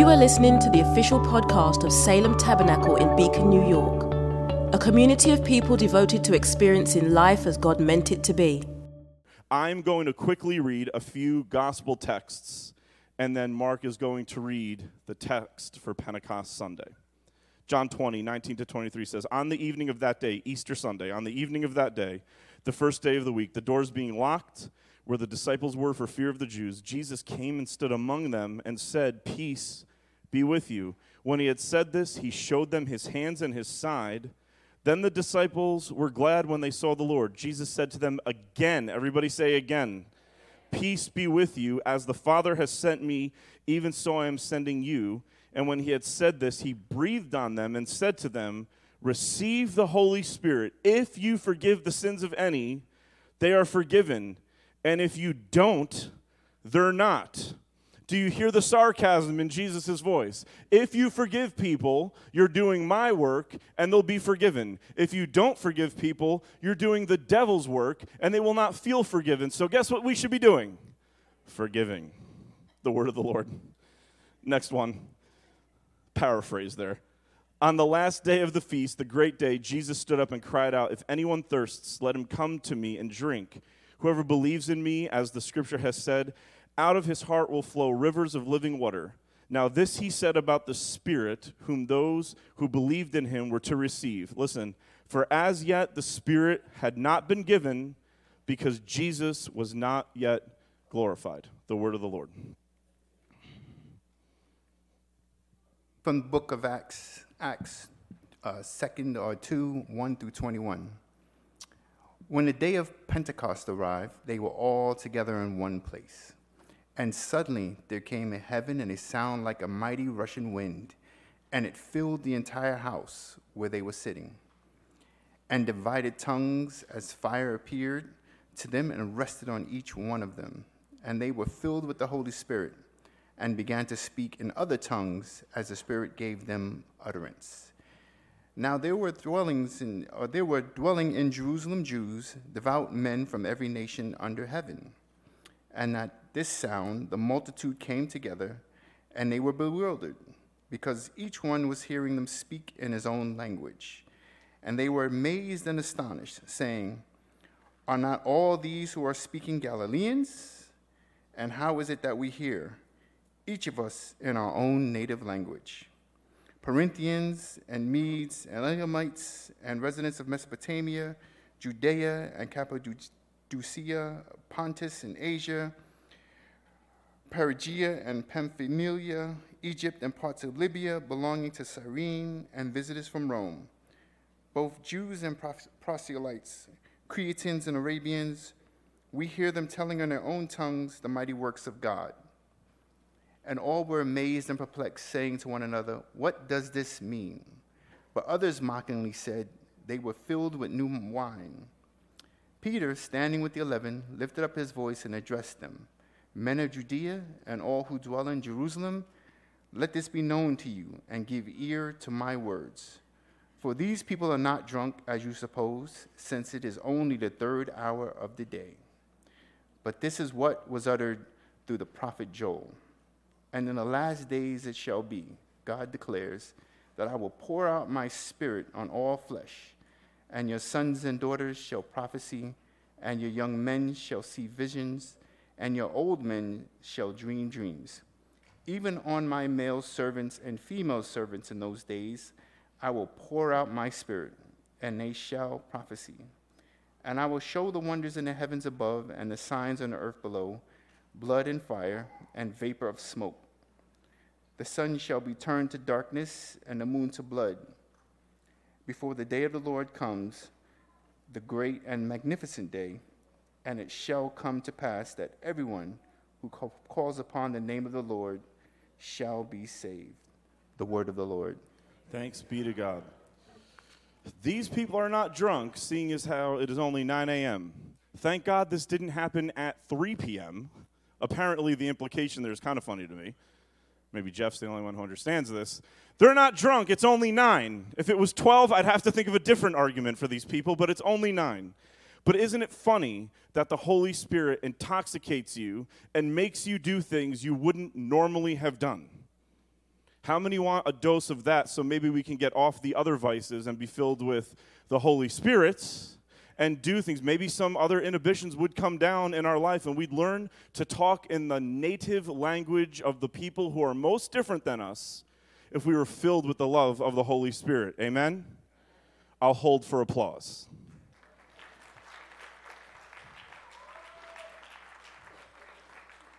You are listening to the official podcast of Salem Tabernacle in Beacon, New York, a community of people devoted to experiencing life as God meant it to be. I'm going to quickly read a few gospel texts, and then Mark is going to read the text for Pentecost Sunday. John 20, 19 to 23 says, On the evening of that day, Easter Sunday, on the evening of that day, the first day of the week, the doors being locked where the disciples were for fear of the Jews, Jesus came and stood among them and said, Peace be with you. When he had said this, he showed them his hands and his side. Then the disciples were glad when they saw the Lord. Jesus said to them again, everybody say again, Peace be with you. As the Father has sent me, even so I am sending you. And when he had said this, he breathed on them and said to them, Receive the Holy Spirit. If you forgive the sins of any, they are forgiven. And if you don't, they're not. Do you hear the sarcasm in Jesus' voice? If you forgive people, you're doing my work and they'll be forgiven. If you don't forgive people, you're doing the devil's work and they will not feel forgiven. So, guess what we should be doing? Forgiving. The word of the Lord. Next one. Paraphrase there. On the last day of the feast, the great day, Jesus stood up and cried out, If anyone thirsts, let him come to me and drink. Whoever believes in me, as the scripture has said, out of his heart will flow rivers of living water. Now, this he said about the Spirit, whom those who believed in him were to receive. Listen, for as yet the Spirit had not been given because Jesus was not yet glorified. The word of the Lord. From the book of Acts, Acts uh, second or two, 1 through 21. When the day of Pentecost arrived, they were all together in one place. And suddenly there came a heaven and a sound like a mighty rushing wind, and it filled the entire house where they were sitting. And divided tongues as fire appeared to them and rested on each one of them. And they were filled with the Holy Spirit and began to speak in other tongues as the Spirit gave them utterance. Now there were dwellings in, or there were dwelling in Jerusalem Jews, devout men from every nation under heaven. And at this sound, the multitude came together, and they were bewildered, because each one was hearing them speak in his own language. And they were amazed and astonished, saying, Are not all these who are speaking Galileans? And how is it that we hear, each of us in our own native language? Parthians and Medes and Elamites and residents of Mesopotamia, Judea and Cappadocia, Pontus and Asia, Phrygia and Pamphylia, Egypt and parts of Libya belonging to Cyrene, and visitors from Rome, both Jews and proselytes, Cretans and Arabians, we hear them telling in their own tongues the mighty works of God. And all were amazed and perplexed, saying to one another, What does this mean? But others mockingly said, They were filled with new wine. Peter, standing with the eleven, lifted up his voice and addressed them Men of Judea and all who dwell in Jerusalem, let this be known to you, and give ear to my words. For these people are not drunk, as you suppose, since it is only the third hour of the day. But this is what was uttered through the prophet Joel. And in the last days it shall be, God declares, that I will pour out my spirit on all flesh, and your sons and daughters shall prophesy, and your young men shall see visions and your old men shall dream dreams. Even on my male servants and female servants in those days, I will pour out my spirit, and they shall prophesy. And I will show the wonders in the heavens above and the signs on the earth below blood and fire and vapor of smoke. The sun shall be turned to darkness and the moon to blood before the day of the Lord comes, the great and magnificent day and it shall come to pass that everyone who calls upon the name of the Lord shall be saved. The word of the Lord. Thanks be to God. These people are not drunk, seeing as how it is only 9 a.m. Thank God this didn't happen at 3 p.m. Apparently, the implication there is kind of funny to me. Maybe Jeff's the only one who understands this. They're not drunk, it's only 9. If it was 12, I'd have to think of a different argument for these people, but it's only 9. But isn't it funny that the Holy Spirit intoxicates you and makes you do things you wouldn't normally have done? How many want a dose of that so maybe we can get off the other vices and be filled with the Holy Spirit and do things? Maybe some other inhibitions would come down in our life and we'd learn to talk in the native language of the people who are most different than us if we were filled with the love of the Holy Spirit. Amen? I'll hold for applause.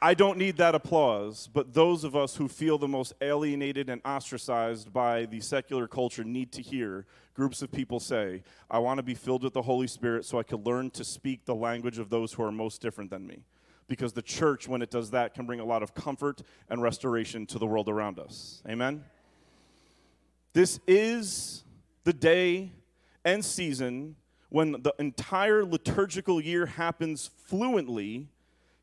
I don't need that applause, but those of us who feel the most alienated and ostracized by the secular culture need to hear groups of people say, I want to be filled with the Holy Spirit so I can learn to speak the language of those who are most different than me. Because the church, when it does that, can bring a lot of comfort and restoration to the world around us. Amen? This is the day and season when the entire liturgical year happens fluently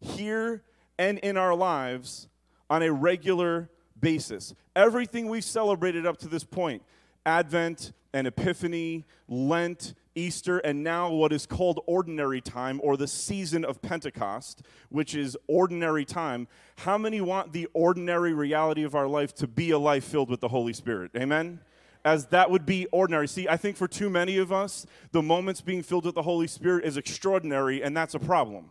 here and in our lives on a regular basis. Everything we've celebrated up to this point Advent and Epiphany, Lent, Easter, and now what is called ordinary time or the season of Pentecost, which is ordinary time. How many want the ordinary reality of our life to be a life filled with the Holy Spirit? Amen? As that would be ordinary. See, I think for too many of us, the moments being filled with the Holy Spirit is extraordinary, and that's a problem.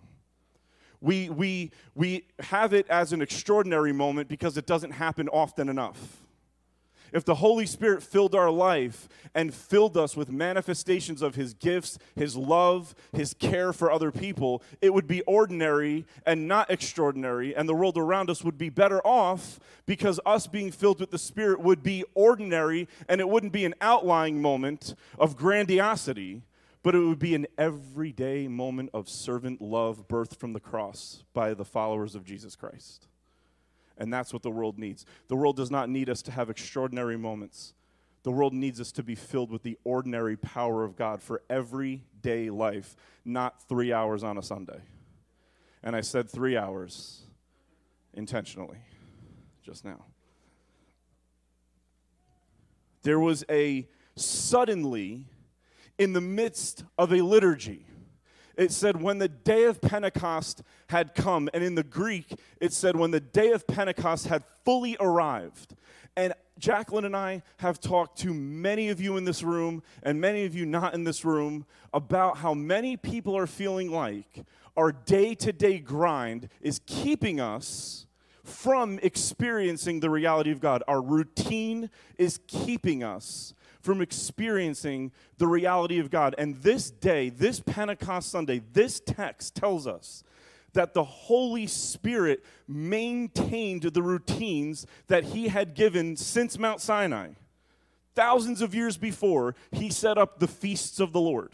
We, we, we have it as an extraordinary moment because it doesn't happen often enough. If the Holy Spirit filled our life and filled us with manifestations of His gifts, His love, His care for other people, it would be ordinary and not extraordinary, and the world around us would be better off because us being filled with the Spirit would be ordinary and it wouldn't be an outlying moment of grandiosity but it would be an everyday moment of servant love birthed from the cross by the followers of Jesus Christ. And that's what the world needs. The world does not need us to have extraordinary moments. The world needs us to be filled with the ordinary power of God for everyday life, not three hours on a Sunday. And I said three hours intentionally just now. There was a suddenly in the midst of a liturgy. It said, when the day of Pentecost had come, and in the Greek, it said, when the day of Pentecost had fully arrived. And Jacqueline and I have talked to many of you in this room and many of you not in this room about how many people are feeling like our day to day grind is keeping us from experiencing the reality of God. Our routine is keeping us from experiencing the reality of God. And this day, this Pentecost Sunday, this text tells us that the Holy Spirit maintained the routines that He had given since Mount Sinai. Thousands of years before, He set up the feasts of the Lord.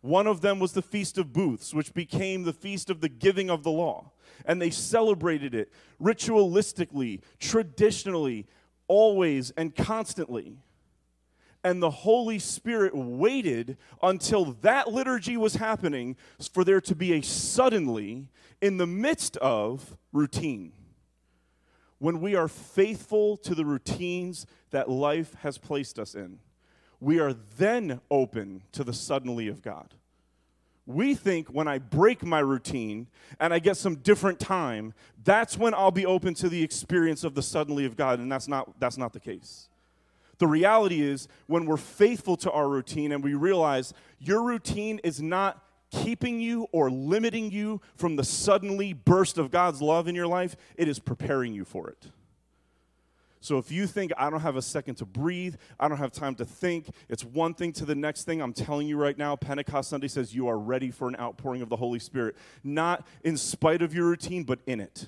One of them was the Feast of Booths, which became the Feast of the Giving of the Law. And they celebrated it ritualistically, traditionally, always, and constantly and the Holy Spirit waited until that liturgy was happening for there to be a suddenly in the midst of routine. When we are faithful to the routines that life has placed us in, we are then open to the suddenly of God. We think when I break my routine and I get some different time, that's when I'll be open to the experience of the suddenly of God, and that's not, that's not the case. The reality is, when we're faithful to our routine and we realize your routine is not keeping you or limiting you from the suddenly burst of God's love in your life, it is preparing you for it. So if you think, I don't have a second to breathe, I don't have time to think, it's one thing to the next thing, I'm telling you right now, Pentecost Sunday says you are ready for an outpouring of the Holy Spirit. Not in spite of your routine, but in it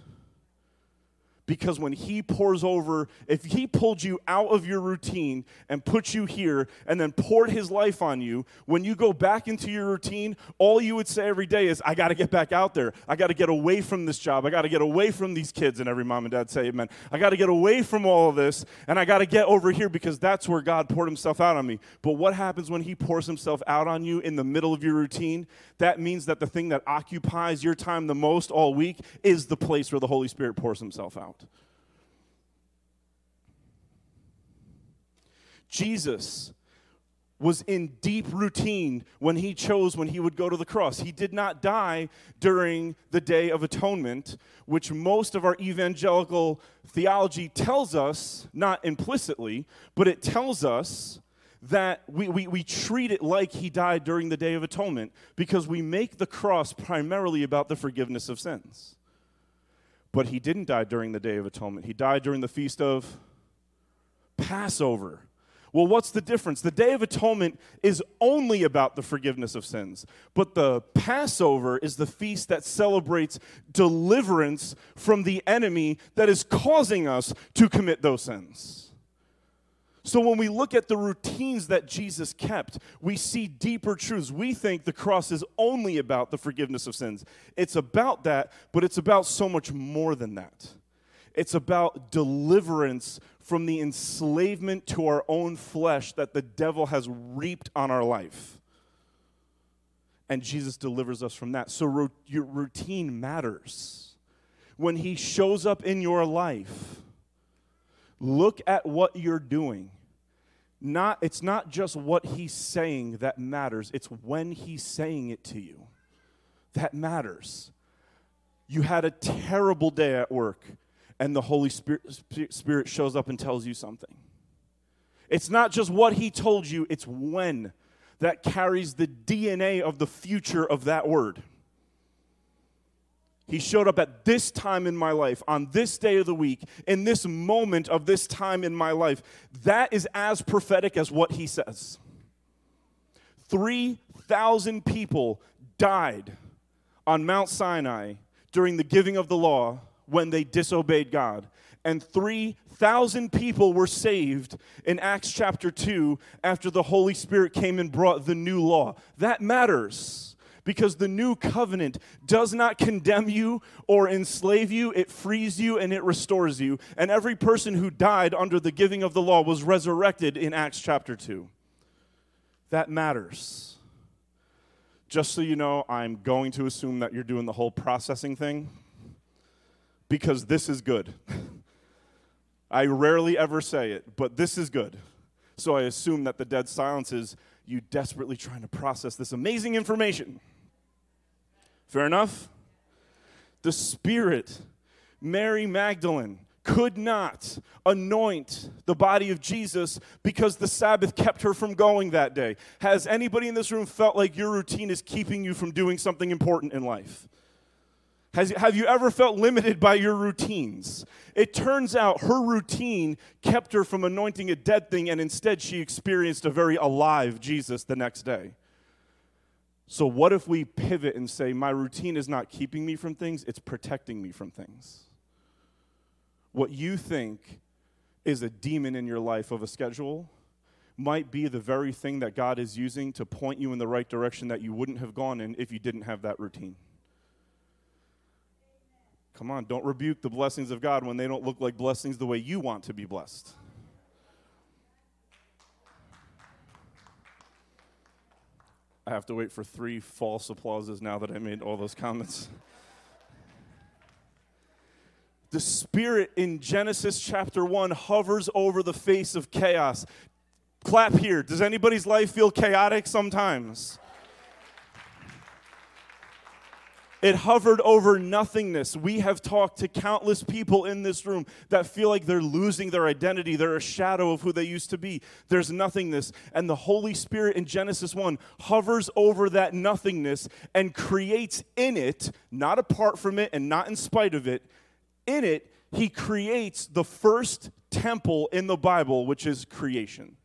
because when he pours over, if he pulled you out of your routine and put you here and then poured his life on you, when you go back into your routine, all you would say every day is, I got to get back out there. I got to get away from this job. I got to get away from these kids. And every mom and dad say, Amen. I got to get away from all of this and I got to get over here because that's where God poured himself out on me. But what happens when he pours himself out on you in the middle of your routine? That means that the thing that occupies your time the most all week is the place where the Holy Spirit pours himself out. Jesus was in deep routine when he chose when he would go to the cross. He did not die during the Day of Atonement, which most of our evangelical theology tells us, not implicitly, but it tells us that we, we, we treat it like he died during the Day of Atonement because we make the cross primarily about the forgiveness of sins. But he didn't die during the Day of Atonement, he died during the feast of Passover. Well, what's the difference? The Day of Atonement is only about the forgiveness of sins, but the Passover is the feast that celebrates deliverance from the enemy that is causing us to commit those sins. So when we look at the routines that Jesus kept, we see deeper truths. We think the cross is only about the forgiveness of sins. It's about that, but it's about so much more than that. It's about deliverance from the enslavement to our own flesh that the devil has reaped on our life. And Jesus delivers us from that. So ro- your routine matters. When he shows up in your life, look at what you're doing not it's not just what he's saying that matters it's when he's saying it to you that matters. You had a terrible day at work and the holy spirit, spirit shows up and tells you something. It's not just what he told you it's when that carries the dna of the future of that word he showed up at this time in my life, on this day of the week, in this moment of this time in my life. That is as prophetic as what he says. 3,000 people died on Mount Sinai during the giving of the law when they disobeyed God. And 3,000 people were saved in Acts chapter 2 after the Holy Spirit came and brought the new law. That matters because the new covenant does not condemn you or enslave you, it frees you and it restores you. And every person who died under the giving of the law was resurrected in Acts chapter 2. That matters. Just so you know, I'm going to assume that you're doing the whole processing thing because this is good. I rarely ever say it, but this is good. So I assume that the dead silence is you desperately trying to process this amazing information. Fair enough? The Spirit, Mary Magdalene, could not anoint the body of Jesus because the Sabbath kept her from going that day. Has anybody in this room felt like your routine is keeping you from doing something important in life? Has, have you ever felt limited by your routines? It turns out her routine kept her from anointing a dead thing, and instead she experienced a very alive Jesus the next day. So, what if we pivot and say, my routine is not keeping me from things, it's protecting me from things? What you think is a demon in your life of a schedule might be the very thing that God is using to point you in the right direction that you wouldn't have gone in if you didn't have that routine. Come on, don't rebuke the blessings of God when they don't look like blessings the way you want to be blessed. I have to wait for three false applauses now that I made all those comments. The Spirit in Genesis chapter 1 hovers over the face of chaos. Clap here. Does anybody's life feel chaotic sometimes? It hovered over nothingness. We have talked to countless people in this room that feel like they're losing their identity. They're a shadow of who they used to be. There's nothingness. And the Holy Spirit in Genesis 1 hovers over that nothingness and creates in it, not apart from it and not in spite of it, in it, he creates the first temple in the Bible, which is creation.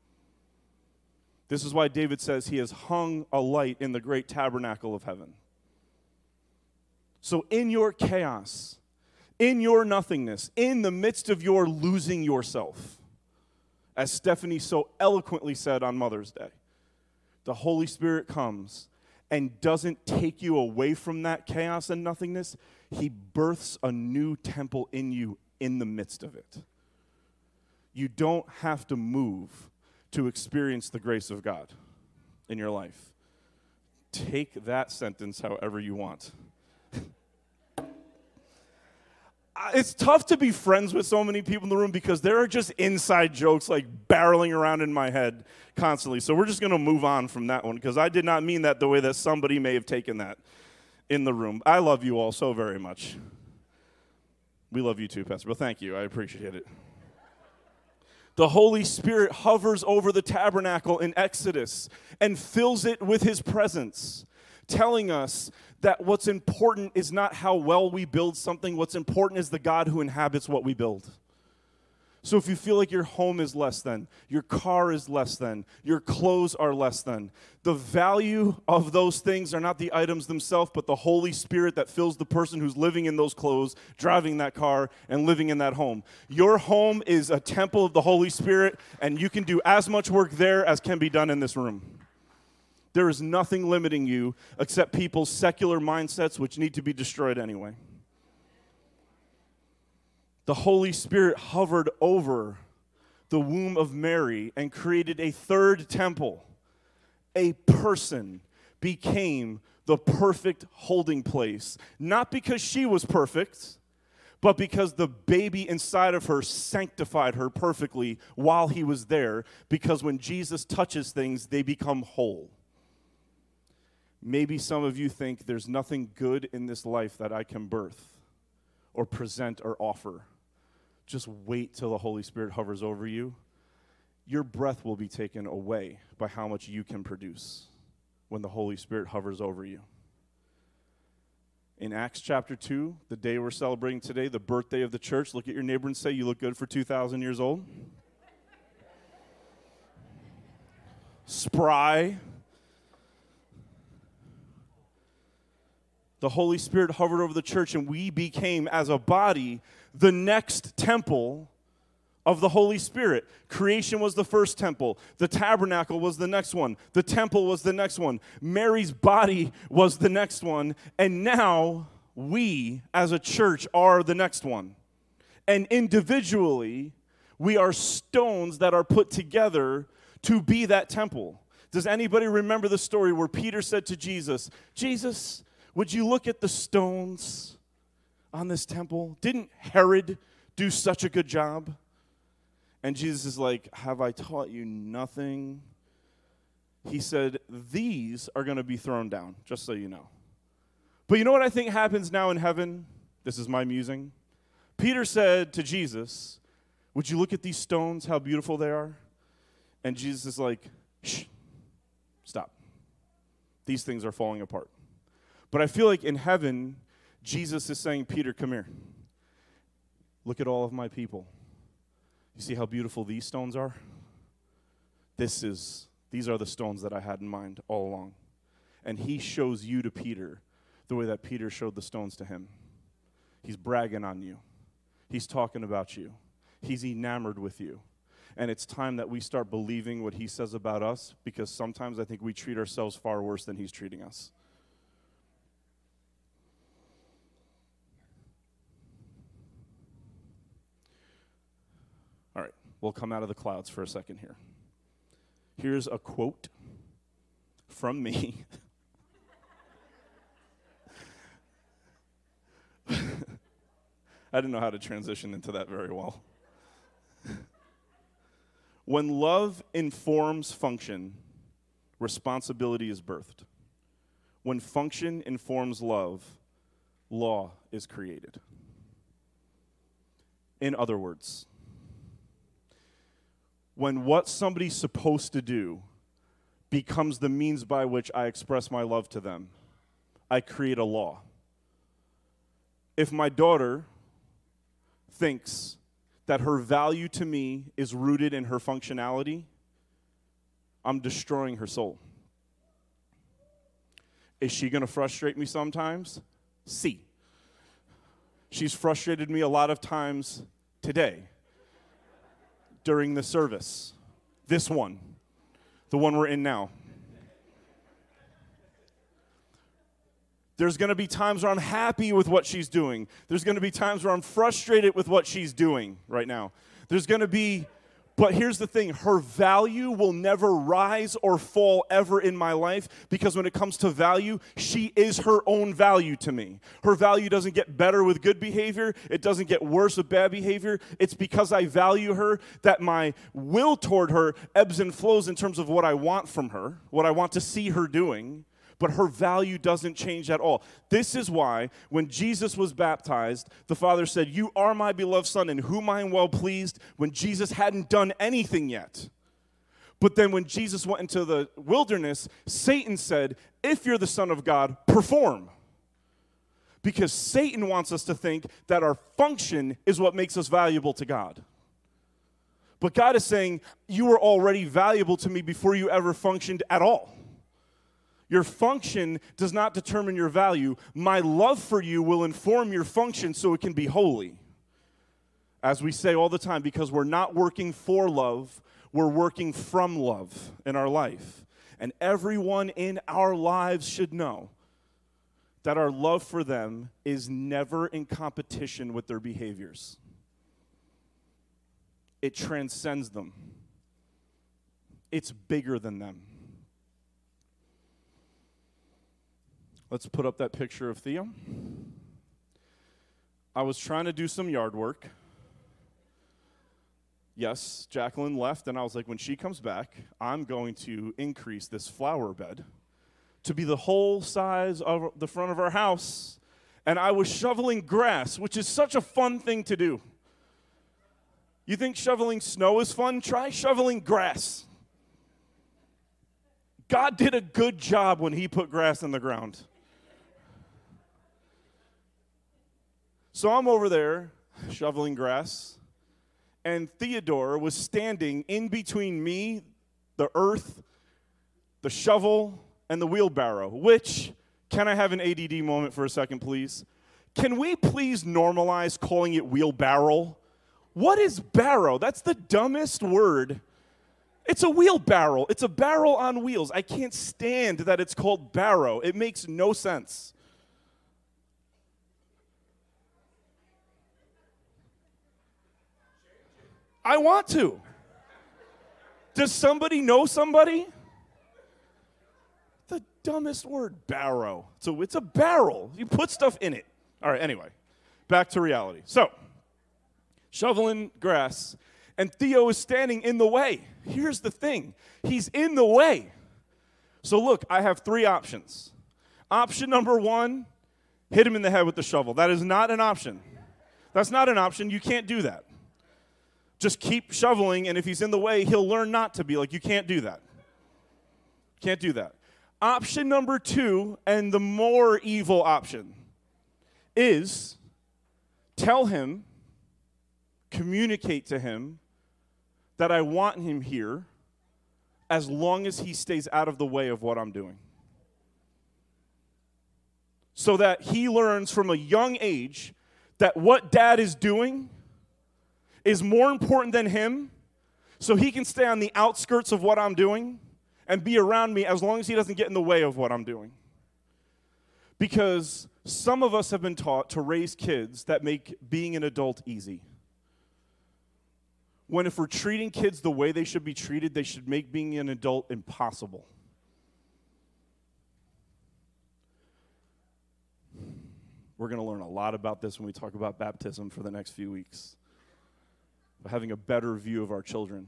This is why David says he has hung a light in the great tabernacle of heaven. So, in your chaos, in your nothingness, in the midst of your losing yourself, as Stephanie so eloquently said on Mother's Day, the Holy Spirit comes and doesn't take you away from that chaos and nothingness. He births a new temple in you in the midst of it. You don't have to move to experience the grace of God in your life. Take that sentence however you want. It's tough to be friends with so many people in the room because there are just inside jokes like barreling around in my head constantly. So we're just going to move on from that one because I did not mean that the way that somebody may have taken that in the room. I love you all so very much. We love you too, Pastor. Well, thank you. I appreciate it. The Holy Spirit hovers over the tabernacle in Exodus and fills it with his presence, telling us that what's important is not how well we build something, what's important is the God who inhabits what we build. So if you feel like your home is less than, your car is less than, your clothes are less than, the value of those things are not the items themselves, but the Holy Spirit that fills the person who's living in those clothes, driving that car, and living in that home. Your home is a temple of the Holy Spirit, and you can do as much work there as can be done in this room. There is nothing limiting you except people's secular mindsets, which need to be destroyed anyway the Holy Spirit hovered over the womb of Mary and created a third temple. A person became the perfect holding place, not because she was perfect, but because the baby inside of her sanctified her perfectly while he was there. Because when Jesus touches things, they become whole. Maybe some of you think there's nothing good in this life that I can birth or present or offer just wait till the Holy Spirit hovers over you. Your breath will be taken away by how much you can produce when the Holy Spirit hovers over you. In Acts chapter 2, the day we're celebrating today, the birthday of the church, look at your neighbor and say, You look good for 2,000 years old. Spry. The Holy Spirit hovered over the church, and we became, as a body, the next temple of the Holy Spirit. Creation was the first temple. The tabernacle was the next one. The temple was the next one. Mary's body was the next one. And now we, as a church, are the next one. And individually, we are stones that are put together to be that temple. Does anybody remember the story where Peter said to Jesus, Jesus, would you look at the stones? on this temple? Didn't Herod do such a good job? And Jesus is like, Have I taught you nothing? He said, These are going to be thrown down, just so you know. But you know what I think happens now in heaven? This is my musing. Peter said to Jesus, Would you look at these stones, how beautiful they are? And Jesus is like, Shh, stop. These things are falling apart. But I feel like in heaven, Jesus is saying, Peter, come here. Look at all of my people. You see how beautiful these stones are? This is these are the stones that I had in mind all along. And he shows you to Peter the way that Peter showed the stones to him. He's bragging on you. He's talking about you. He's enamored with you. And it's time that we start believing what he says about us because sometimes I think we treat ourselves far worse than he's treating us. We'll come out of the clouds for a second here. Here's a quote from me. I didn't know how to transition into that very well. when love informs function, responsibility is birthed. When function informs love, law is created. In other words, when what somebody's supposed to do becomes the means by which I express my love to them, I create a law. If my daughter thinks that her value to me is rooted in her functionality, I'm destroying her soul. Is she going to frustrate me sometimes? See. She's frustrated me a lot of times today during the service. This one, the one we're in now. There's going to be times where I'm happy with what she's doing. There's going to be times where I'm frustrated with what she's doing right now. There's going to be But here's the thing her value will never rise or fall ever in my life because when it comes to value, she is her own value to me. Her value doesn't get better with good behavior, it doesn't get worse with bad behavior. It's because I value her that my will toward her ebbs and flows in terms of what I want from her, what I want to see her doing but her value doesn't change at all. This is why when Jesus was baptized, the Father said, You are my beloved Son, in whom I am well pleased, when Jesus hadn't done anything yet. But then when Jesus went into the wilderness, Satan said, If you're the Son of God, perform. Because Satan wants us to think that our function is what makes us valuable to God. But God is saying, You were already valuable to me before you ever functioned at all. Your function does not determine your value. My love for you will inform your function so it can be holy. As we say all the time, because we're not working for love, we're working from love in our life. And everyone in our lives should know that our love for them is never in competition with their behaviors, it transcends them, it's bigger than them. Let's put up that picture of Theo. I was trying to do some yard work. Yes, Jacqueline left, and I was like, when she comes back, I'm going to increase this flower bed to be the whole size of the front of our house. And I was shoveling grass, which is such a fun thing to do. You think shoveling snow is fun? Try shoveling grass. God did a good job when He put grass in the ground. So I'm over there shoveling grass, and Theodore was standing in between me, the earth, the shovel, and the wheelbarrow. Which, can I have an ADD moment for a second, please? Can we please normalize calling it wheelbarrow? What is barrow? That's the dumbest word. It's a wheelbarrow. It's a barrel on wheels. I can't stand that it's called barrow. It makes no sense. I want to. Does somebody know somebody? The dumbest word, barrow. So it's a barrel. You put stuff in it. All right, anyway, back to reality. So, shoveling grass, and Theo is standing in the way. Here's the thing he's in the way. So, look, I have three options. Option number one hit him in the head with the shovel. That is not an option. That's not an option. You can't do that. Just keep shoveling, and if he's in the way, he'll learn not to be. Like, you can't do that. Can't do that. Option number two, and the more evil option, is tell him, communicate to him that I want him here as long as he stays out of the way of what I'm doing. So that he learns from a young age that what dad is doing is more important than him so he can stay on the outskirts of what I'm doing and be around me as long as he doesn't get in the way of what I'm doing. Because some of us have been taught to raise kids that make being an adult easy. When if we're treating kids the way they should be treated, they should make being an adult impossible. We're going to learn a lot about this when we talk about baptism for the next few weeks having a better view of our children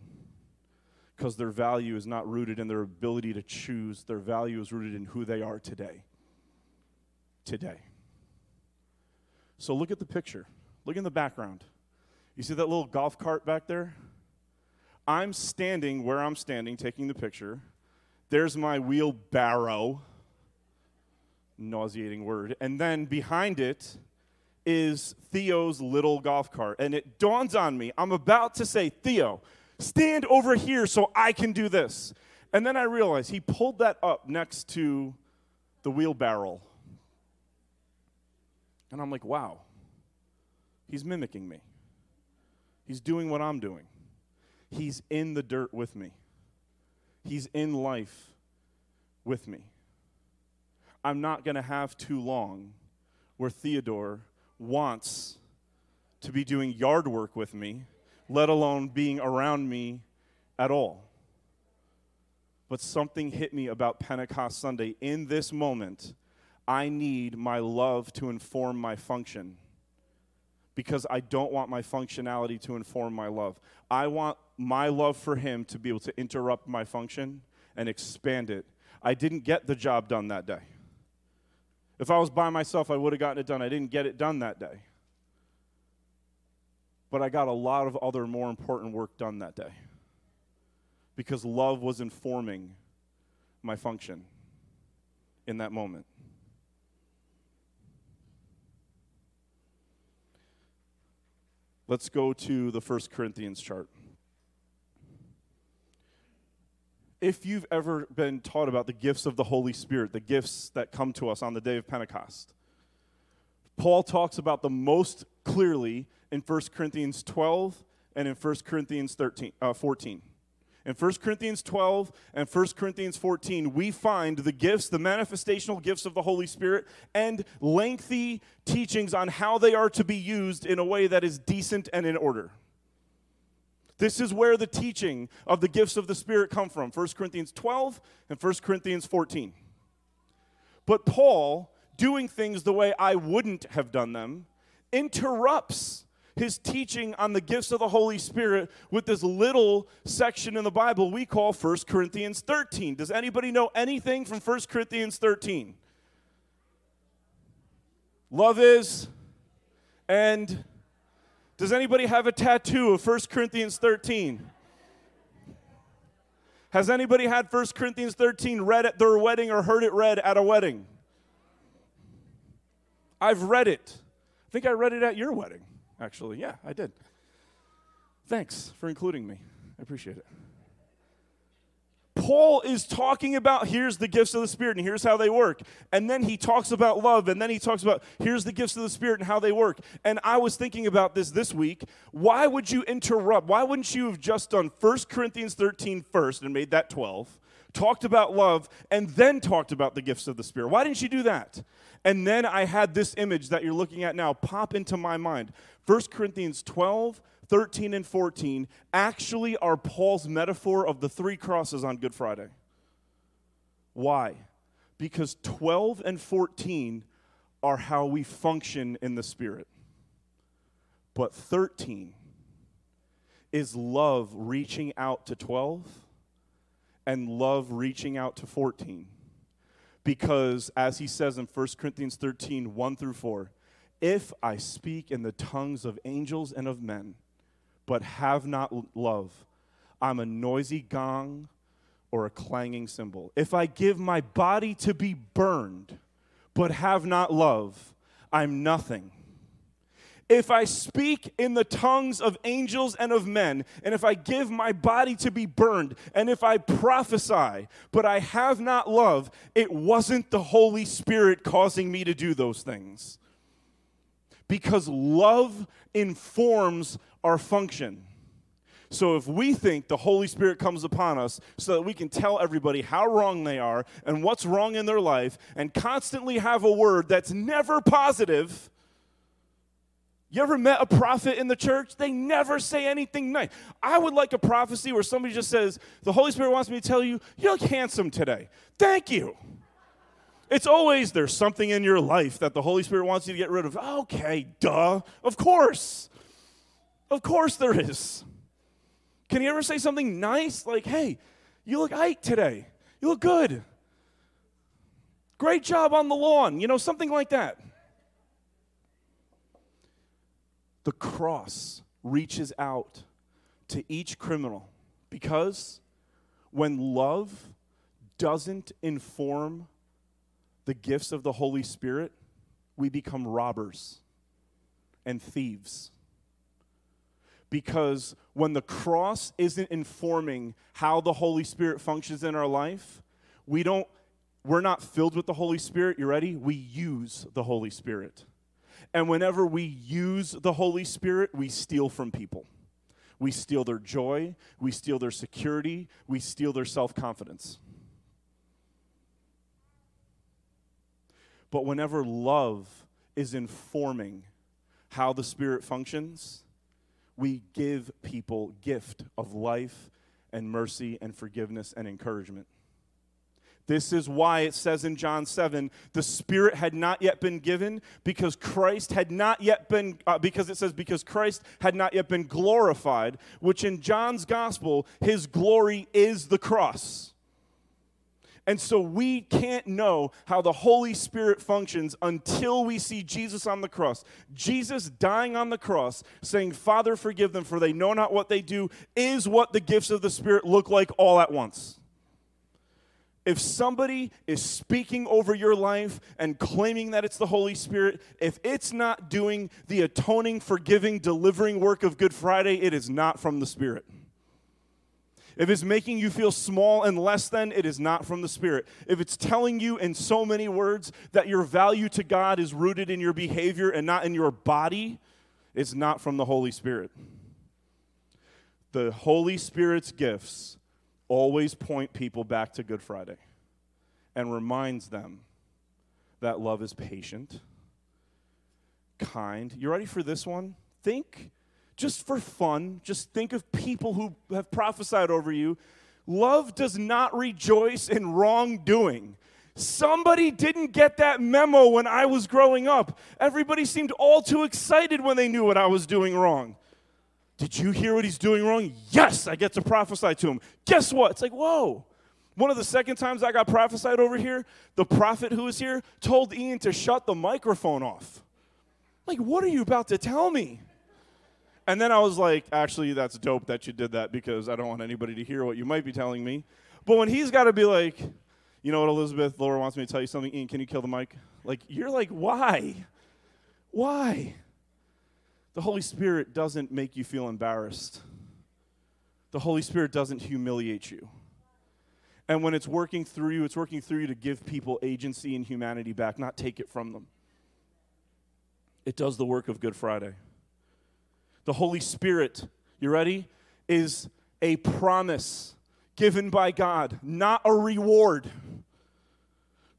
because their value is not rooted in their ability to choose, their value is rooted in who they are today. Today. So look at the picture. Look in the background. You see that little golf cart back there? I'm standing where I'm standing, taking the picture. There's my wheelbarrow. Nauseating word. And then behind it is Theo's little golf cart. And it dawns on me, I'm about to say, Theo, stand over here so I can do this. And then I realize he pulled that up next to the wheelbarrow. And I'm like, wow, he's mimicking me. He's doing what I'm doing. He's in the dirt with me, he's in life with me. I'm not going to have too long where Theodore wants to be doing yard work with me let alone being around me at all. But something hit me about Pentecost Sunday. In this moment, I need my love to inform my function because I don't want my functionality to inform my love. I want my love for Him to be able to interrupt my function and expand it. I didn't get the job done that day. If I was by myself, I would have gotten it done. I didn't get it done that day. But I got a lot of other more important work done that day because love was informing my function in that moment. Let's go to the First Corinthians chart. If you've ever been taught about the gifts of the Holy Spirit, the gifts that come to us on the day of Pentecost, Paul talks about them most clearly in 1 Corinthians 12 and in 1 Corinthians 13, uh, 14. In 1 Corinthians 12 and 1 Corinthians 14, we find the gifts, the manifestational gifts of the Holy Spirit, and lengthy teachings on how they are to be used in a way that is decent and in order. This is where the teaching of the gifts of the Spirit come from 1 Corinthians 12 and 1 Corinthians 14. But Paul, doing things the way I wouldn't have done them, interrupts his teaching on the gifts of the Holy Spirit with this little section in the Bible we call 1 Corinthians 13. Does anybody know anything from 1 Corinthians 13? Love is, and does anybody have a tattoo of 1 Corinthians 13? Has anybody had 1 Corinthians 13 read at their wedding or heard it read at a wedding? I've read it. I think I read it at your wedding actually. Yeah, I did. Thanks for including me. I appreciate it. Paul is talking about here's the gifts of the Spirit and here's how they work. And then he talks about love and then he talks about here's the gifts of the Spirit and how they work. And I was thinking about this this week. Why would you interrupt? Why wouldn't you have just done 1 Corinthians 13 first and made that 12? Talked about love and then talked about the gifts of the Spirit. Why didn't you do that? And then I had this image that you're looking at now pop into my mind. 1 Corinthians 12, 13, and 14 actually are Paul's metaphor of the three crosses on Good Friday. Why? Because 12 and 14 are how we function in the Spirit. But 13 is love reaching out to 12 and love reaching out to 14. Because, as he says in 1 Corinthians 13, 1 through 4, if I speak in the tongues of angels and of men, but have not love, I'm a noisy gong or a clanging cymbal. If I give my body to be burned, but have not love, I'm nothing. If I speak in the tongues of angels and of men, and if I give my body to be burned, and if I prophesy, but I have not love, it wasn't the Holy Spirit causing me to do those things because love informs our function. So if we think the Holy Spirit comes upon us so that we can tell everybody how wrong they are and what's wrong in their life and constantly have a word that's never positive, you ever met a prophet in the church? They never say anything nice. I would like a prophecy where somebody just says, The Holy Spirit wants me to tell you, you look handsome today. Thank you. It's always there's something in your life that the Holy Spirit wants you to get rid of. Okay, duh. Of course. Of course there is. Can you ever say something nice like, hey, you look eight today. You look good. Great job on the lawn. You know, something like that. The cross reaches out to each criminal because when love doesn't inform the gifts of the Holy Spirit, we become robbers and thieves. Because when the cross isn't informing how the Holy Spirit functions in our life, we don't we're not filled with the Holy Spirit. You ready? We use the Holy Spirit. And whenever we use the Holy Spirit, we steal from people. We steal their joy, we steal their security, we steal their self confidence. But whenever love is informing how the Spirit functions, we give people gift of life and mercy and forgiveness and encouragement. This is why it says in John 7 the Spirit had not yet been given because Christ had not yet been, uh, because it says, because Christ had not yet been glorified, which in John's gospel, his glory is the cross. And so we can't know how the Holy Spirit functions until we see Jesus on the cross. Jesus dying on the cross, saying, Father, forgive them, for they know not what they do, is what the gifts of the Spirit look like all at once. If somebody is speaking over your life and claiming that it's the Holy Spirit, if it's not doing the atoning, forgiving, delivering work of Good Friday, it is not from the Spirit. If it's making you feel small and less than, it is not from the Spirit. If it's telling you in so many words that your value to God is rooted in your behavior and not in your body, it's not from the Holy Spirit. The Holy Spirit's gifts always point people back to Good Friday and reminds them that love is patient, kind. You ready for this one? Think just for fun, just think of people who have prophesied over you. Love does not rejoice in wrongdoing. Somebody didn't get that memo when I was growing up. Everybody seemed all too excited when they knew what I was doing wrong. Did you hear what he's doing wrong? Yes, I get to prophesy to him. Guess what? It's like, whoa. One of the second times I got prophesied over here, the prophet who was here told Ian to shut the microphone off. Like, what are you about to tell me? And then I was like, actually, that's dope that you did that because I don't want anybody to hear what you might be telling me. But when he's got to be like, you know what, Elizabeth, Laura wants me to tell you something. Ian, can you kill the mic? Like, you're like, why? Why? The Holy Spirit doesn't make you feel embarrassed. The Holy Spirit doesn't humiliate you. And when it's working through you, it's working through you to give people agency and humanity back, not take it from them. It does the work of Good Friday. The Holy Spirit, you ready? Is a promise given by God, not a reward.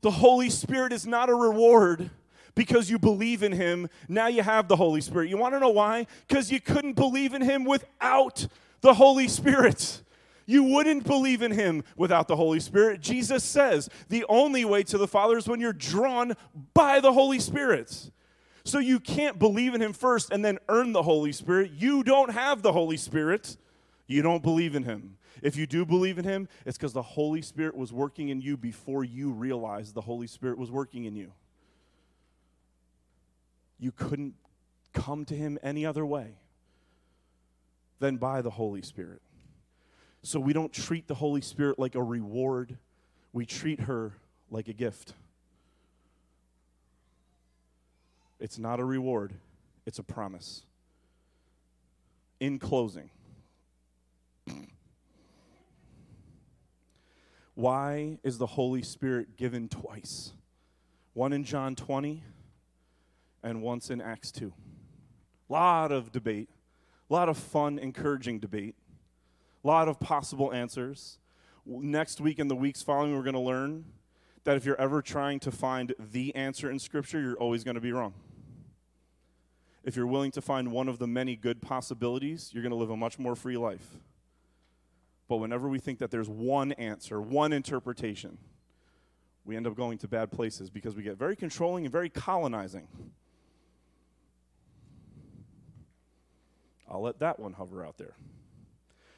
The Holy Spirit is not a reward because you believe in Him. Now you have the Holy Spirit. You want to know why? Because you couldn't believe in Him without the Holy Spirit. You wouldn't believe in him without the Holy Spirit. Jesus says the only way to the Father is when you're drawn by the Holy Spirit. So you can't believe in him first and then earn the Holy Spirit. You don't have the Holy Spirit. You don't believe in him. If you do believe in him, it's because the Holy Spirit was working in you before you realized the Holy Spirit was working in you. You couldn't come to him any other way than by the Holy Spirit. So we don't treat the Holy Spirit like a reward, we treat her like a gift. It's not a reward, it's a promise. In closing, why is the Holy Spirit given twice? One in John 20 and once in Acts 2. Lot of debate, a lot of fun, encouraging debate, a lot of possible answers. Next week and the weeks following, we're going to learn that if you're ever trying to find the answer in Scripture, you're always going to be wrong if you're willing to find one of the many good possibilities, you're going to live a much more free life. But whenever we think that there's one answer, one interpretation, we end up going to bad places because we get very controlling and very colonizing. I'll let that one hover out there.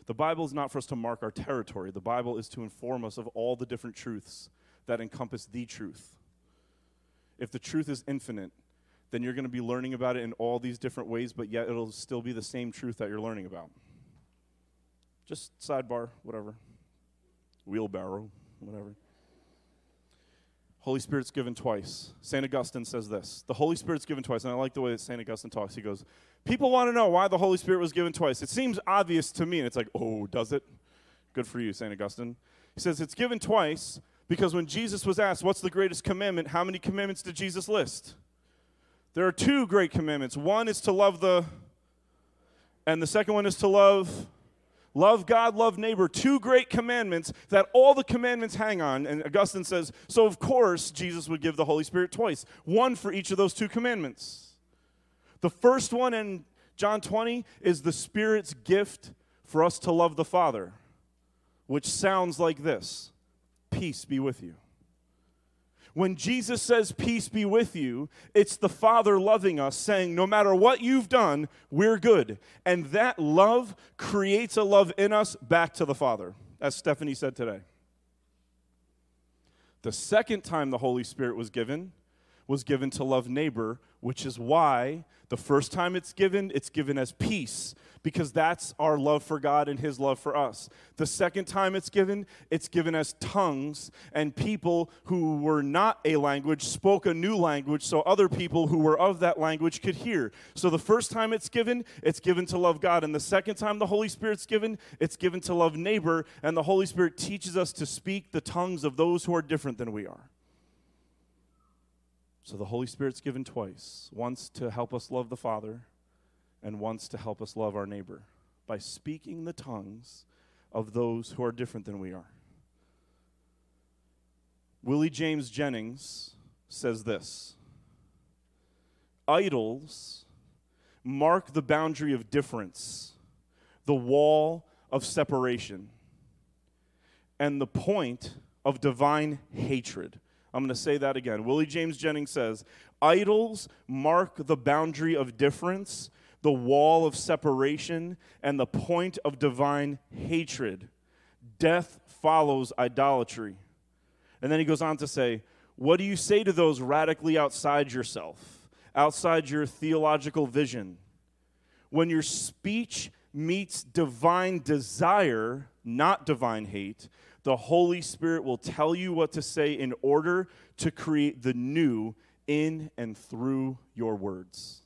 The Bible is not for us to mark our territory. The Bible is to inform us of all the different truths that encompass the truth. If the truth is infinite, then you're going to be learning about it in all these different ways, but yet it'll still be the same truth that you're learning about. Just sidebar, whatever. Wheelbarrow, whatever. Holy Spirit's given twice. St. Augustine says this The Holy Spirit's given twice, and I like the way that St. Augustine talks. He goes, People want to know why the Holy Spirit was given twice. It seems obvious to me, and it's like, oh, does it? Good for you, St. Augustine. He says it's given twice because when Jesus was asked, What's the greatest commandment? How many commandments did Jesus list? There are two great commandments. One is to love the, and the second one is to love, love God, love neighbor. Two great commandments that all the commandments hang on. And Augustine says, so of course Jesus would give the Holy Spirit twice, one for each of those two commandments. The first one in John 20 is the Spirit's gift for us to love the Father, which sounds like this Peace be with you. When Jesus says, Peace be with you, it's the Father loving us, saying, No matter what you've done, we're good. And that love creates a love in us back to the Father, as Stephanie said today. The second time the Holy Spirit was given was given to love neighbor, which is why the first time it's given, it's given as peace, because that's our love for God and His love for us. The second time it's given, it's given as tongues, and people who were not a language spoke a new language so other people who were of that language could hear. So the first time it's given, it's given to love God. And the second time the Holy Spirit's given, it's given to love neighbor, and the Holy Spirit teaches us to speak the tongues of those who are different than we are. So the Holy Spirit's given twice once to help us love the Father, and once to help us love our neighbor by speaking the tongues of those who are different than we are. Willie James Jennings says this Idols mark the boundary of difference, the wall of separation, and the point of divine hatred. I'm going to say that again. Willie James Jennings says idols mark the boundary of difference, the wall of separation, and the point of divine hatred. Death follows idolatry. And then he goes on to say, What do you say to those radically outside yourself, outside your theological vision? When your speech meets divine desire, not divine hate, the Holy Spirit will tell you what to say in order to create the new in and through your words.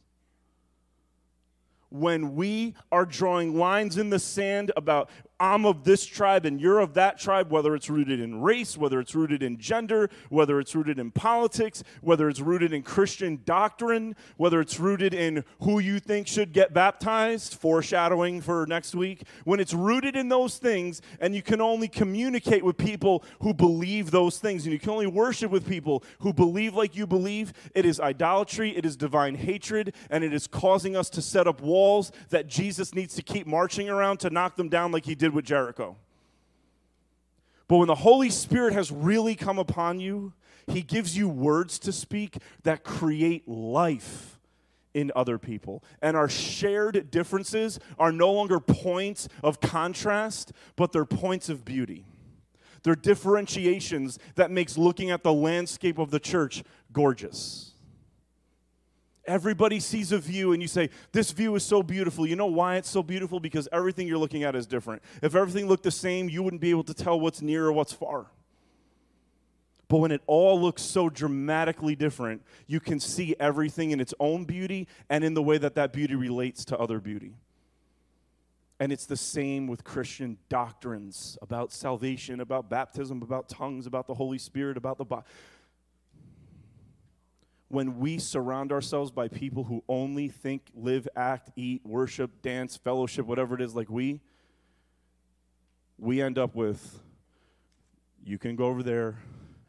When we are drawing lines in the sand about I'm of this tribe and you're of that tribe, whether it's rooted in race, whether it's rooted in gender, whether it's rooted in politics, whether it's rooted in Christian doctrine, whether it's rooted in who you think should get baptized, foreshadowing for next week, when it's rooted in those things and you can only communicate with people who believe those things and you can only worship with people who believe like you believe, it is idolatry, it is divine hatred, and it is causing us to set up walls that Jesus needs to keep marching around to knock them down like he did with Jericho. But when the Holy Spirit has really come upon you, He gives you words to speak that create life in other people. And our shared differences are no longer points of contrast, but they're points of beauty. They're differentiations that makes looking at the landscape of the church gorgeous. Everybody sees a view and you say, This view is so beautiful. You know why it's so beautiful? Because everything you're looking at is different. If everything looked the same, you wouldn't be able to tell what's near or what's far. But when it all looks so dramatically different, you can see everything in its own beauty and in the way that that beauty relates to other beauty. And it's the same with Christian doctrines about salvation, about baptism, about tongues, about the Holy Spirit, about the body when we surround ourselves by people who only think, live, act, eat, worship, dance, fellowship, whatever it is like we, we end up with you can go over there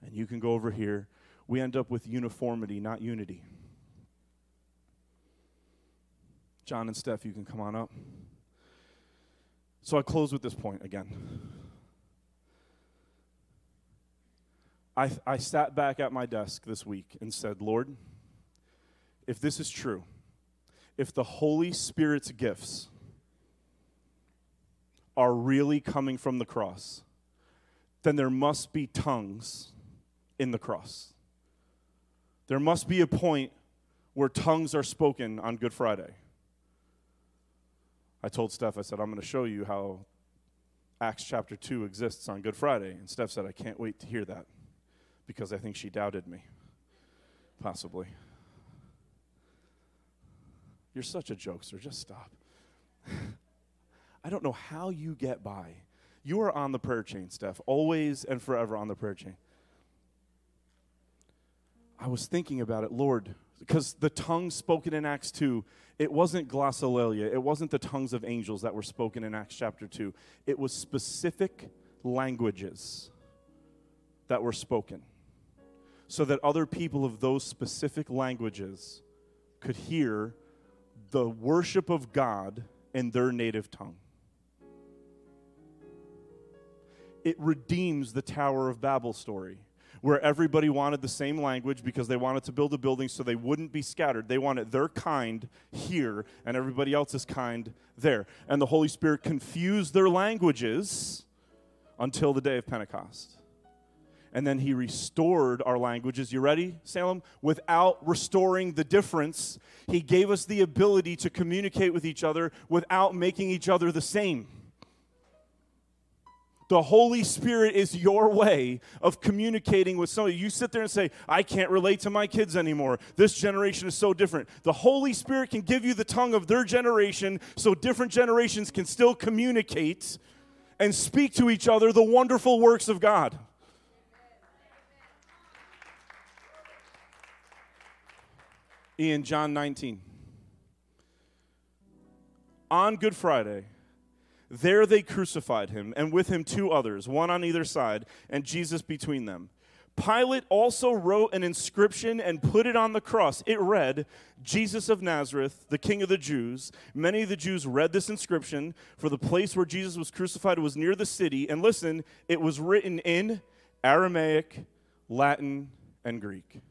and you can go over here. We end up with uniformity, not unity. John and Steph, you can come on up. So I close with this point again. I, I sat back at my desk this week and said, Lord, if this is true, if the Holy Spirit's gifts are really coming from the cross, then there must be tongues in the cross. There must be a point where tongues are spoken on Good Friday. I told Steph, I said, I'm going to show you how Acts chapter 2 exists on Good Friday. And Steph said, I can't wait to hear that because I think she doubted me. Possibly. You're such a jokester. Just stop. I don't know how you get by. You are on the prayer chain, Steph, always and forever on the prayer chain. I was thinking about it, Lord, because the tongues spoken in Acts 2, it wasn't glossolalia, it wasn't the tongues of angels that were spoken in Acts chapter 2. It was specific languages that were spoken so that other people of those specific languages could hear the worship of God in their native tongue. It redeems the Tower of Babel story, where everybody wanted the same language because they wanted to build a building so they wouldn't be scattered. They wanted their kind here and everybody else's kind there. And the Holy Spirit confused their languages until the day of Pentecost and then he restored our languages. You ready, Salem? Without restoring the difference, he gave us the ability to communicate with each other without making each other the same. The Holy Spirit is your way of communicating with somebody. You sit there and say, I can't relate to my kids anymore. This generation is so different. The Holy Spirit can give you the tongue of their generation so different generations can still communicate and speak to each other the wonderful works of God. In John 19. On Good Friday, there they crucified him, and with him two others, one on either side, and Jesus between them. Pilate also wrote an inscription and put it on the cross. It read, Jesus of Nazareth, the King of the Jews. Many of the Jews read this inscription, for the place where Jesus was crucified was near the city. And listen, it was written in Aramaic, Latin, and Greek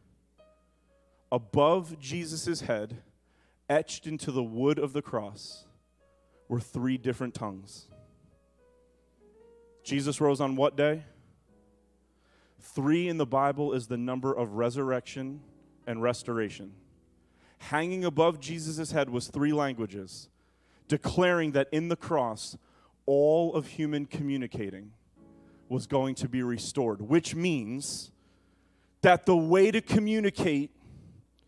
above Jesus' head, etched into the wood of the cross, were three different tongues. Jesus rose on what day? Three in the Bible is the number of resurrection and restoration. Hanging above Jesus' head was three languages, declaring that in the cross, all of human communicating was going to be restored, which means that the way to communicate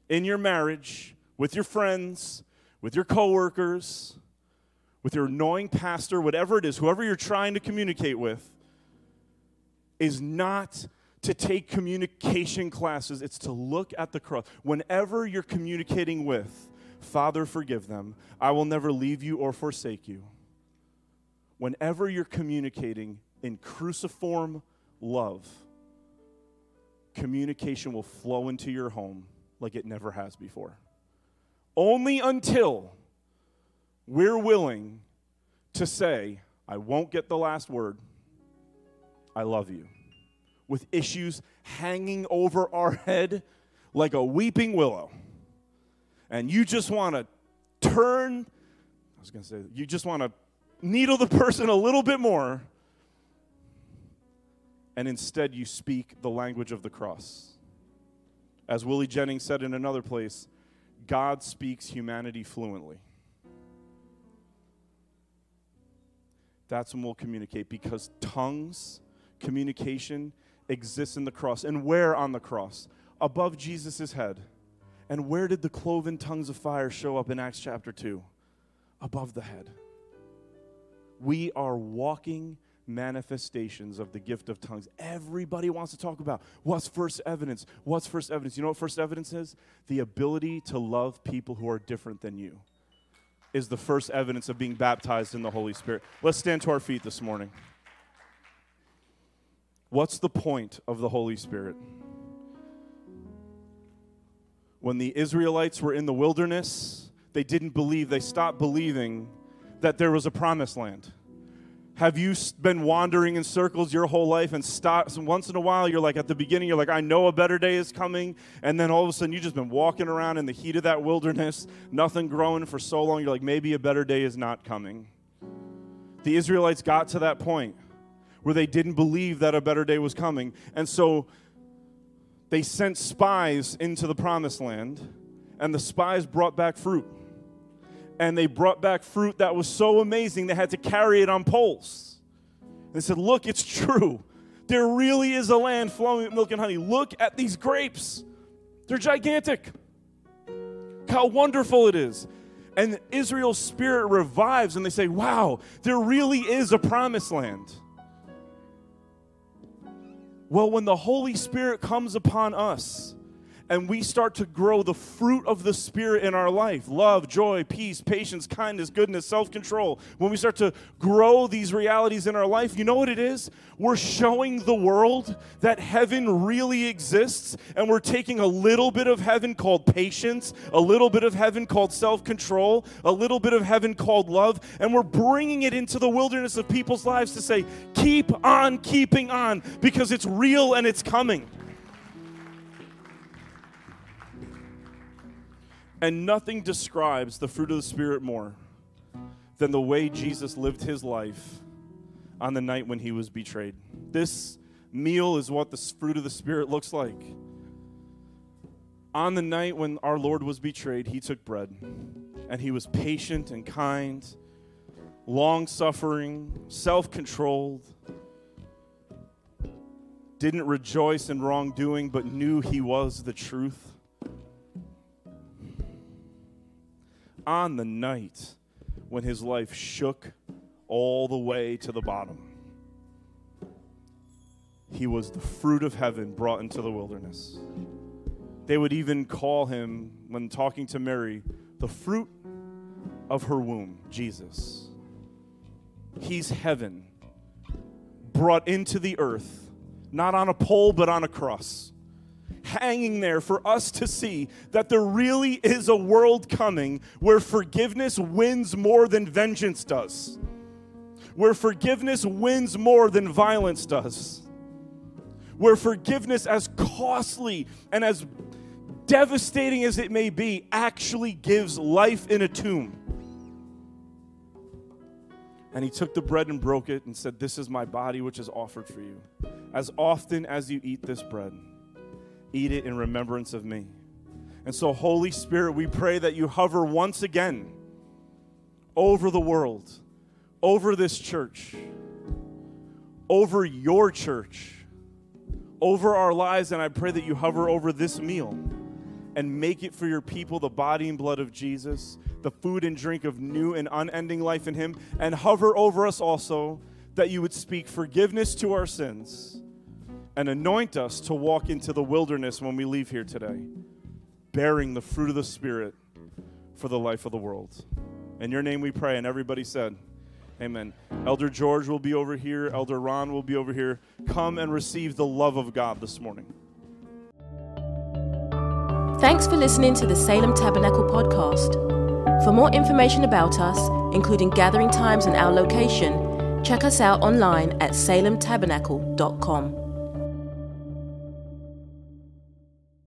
in your marriage, with your friends, with your coworkers, with your annoying pastor, whatever it is, whoever you're trying to communicate with, is not to take communication classes, it's to look at the cross. Whenever you're communicating with, Father, forgive them, I will never leave you or forsake you. Whenever you're communicating in cruciform love, communication will flow into your home like it never has before. Only until we're willing to say, I won't get the last word, I love you, with issues hanging over our head like a weeping willow. And you just want to turn, I was going to say, you just want to needle the person a little bit more, and instead you speak the language of the cross. As Willie Jennings said in another place, God speaks humanity fluently. That's when we'll communicate because tongues, communication exists in the cross. And where on the cross? Above Jesus' head. And where did the cloven tongues of fire show up in Acts chapter 2? Above the head. We are walking manifestations of the gift of tongues. Everybody wants to talk about what's first evidence? What's first evidence? You know what first evidence is? The ability to love people who are different than you is the first evidence of being baptized in the Holy Spirit. Let's stand to our feet this morning. What's the point of the Holy Spirit? When the Israelites were in the wilderness, they didn't believe, they stopped believing that there was a promised land. Have you been wandering in circles your whole life and once in a while you're like at the beginning you're like I know a better day is coming and then all of a sudden you've just been walking around in the heat of that wilderness, nothing growing for so long you're like maybe a better day is not coming. The Israelites got to that point where they didn't believe that a better day was coming and so they sent spies into the promised land and the spies brought back fruit and they brought back fruit that was so amazing they had to carry it on poles. They said, Look, it's true. There really is a land flowing with milk and honey. Look at these grapes. They're gigantic. How wonderful it is. And Israel's spirit revives, and they say, Wow, there really is a promised land. Well, when the Holy Spirit comes upon us, and we start to grow the fruit of the Spirit in our life love, joy, peace, patience, kindness, goodness, self control when we start to grow these realities in our life, you know what it is? We're showing the world that heaven really exists, and we're taking a little bit of heaven called patience, a little bit of heaven called self control, a little bit of heaven called love, and we're bringing it into the wilderness of people's lives to say, keep on keeping on because it's real and it's coming. And nothing describes the fruit of the Spirit more than the way Jesus lived his life on the night when he was betrayed. This meal is what the fruit of the Spirit looks like. On the night when our Lord was betrayed, he took bread and he was patient and kind, long suffering, self controlled, didn't rejoice in wrongdoing, but knew he was the truth. On the night when his life shook all the way to the bottom, he was the fruit of heaven brought into the wilderness. They would even call him, when talking to Mary, the fruit of her womb, Jesus. He's heaven brought into the earth, not on a pole, but on a cross, hanging there for us to see that there really is a world coming where forgiveness wins more than vengeance does, where forgiveness wins more than violence does, where forgiveness, as costly and as devastating as it may be, actually gives life in a tomb. And he took the bread and broke it and said, This is my body, which is offered for you. As often as you eat this bread, eat it in remembrance of me. And so, Holy Spirit, we pray that you hover once again over the world, over this church, over your church, over our lives. And I pray that you hover over this meal and make it for your people the body and blood of Jesus, the food and drink of new and unending life in Him, and hover over us also that you would speak forgiveness to our sins and anoint us to walk into the wilderness when we leave here today, bearing the fruit of the Spirit for the life of the world. In your name we pray, and everybody said, Amen. Elder George will be over here, Elder Ron will be over here. Come and receive the love of God this morning. Thanks for listening to the Salem Tabernacle podcast. For more information about us, including gathering times and our location, check us out online at salemtabernacle.com.